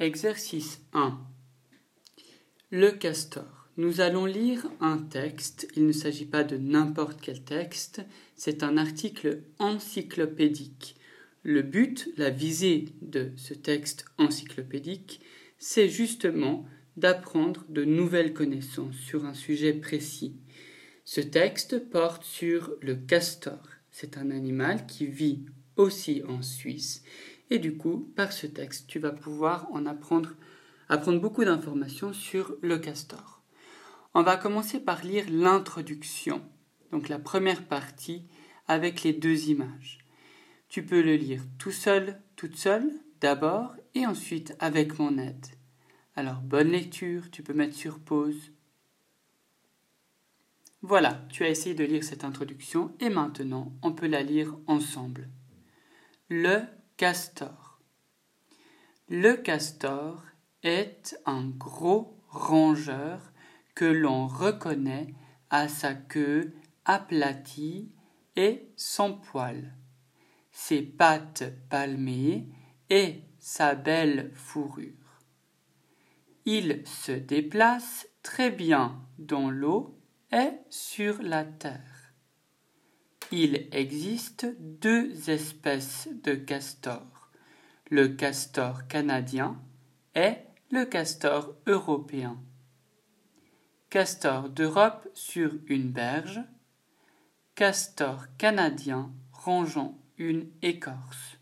Exercice 1. Le castor. Nous allons lire un texte. Il ne s'agit pas de n'importe quel texte. C'est un article encyclopédique. Le but, la visée de ce texte encyclopédique, c'est justement d'apprendre de nouvelles connaissances sur un sujet précis. Ce texte porte sur le castor. C'est un animal qui vit aussi en Suisse. Et du coup, par ce texte, tu vas pouvoir en apprendre, apprendre beaucoup d'informations sur le castor. On va commencer par lire l'introduction, donc la première partie avec les deux images. Tu peux le lire tout seul, toute seule, d'abord, et ensuite avec mon aide. Alors, bonne lecture, tu peux mettre sur pause. Voilà, tu as essayé de lire cette introduction et maintenant on peut la lire ensemble. Le castor. Le castor est un gros rongeur que l'on reconnaît à sa queue aplatie et sans poils, ses pattes palmées et sa belle fourrure. Il se déplace très bien dans l'eau et sur la terre. Il existe deux espèces de castors, le castor canadien et le castor européen. Castor d'Europe sur une berge, castor canadien rangeant une écorce.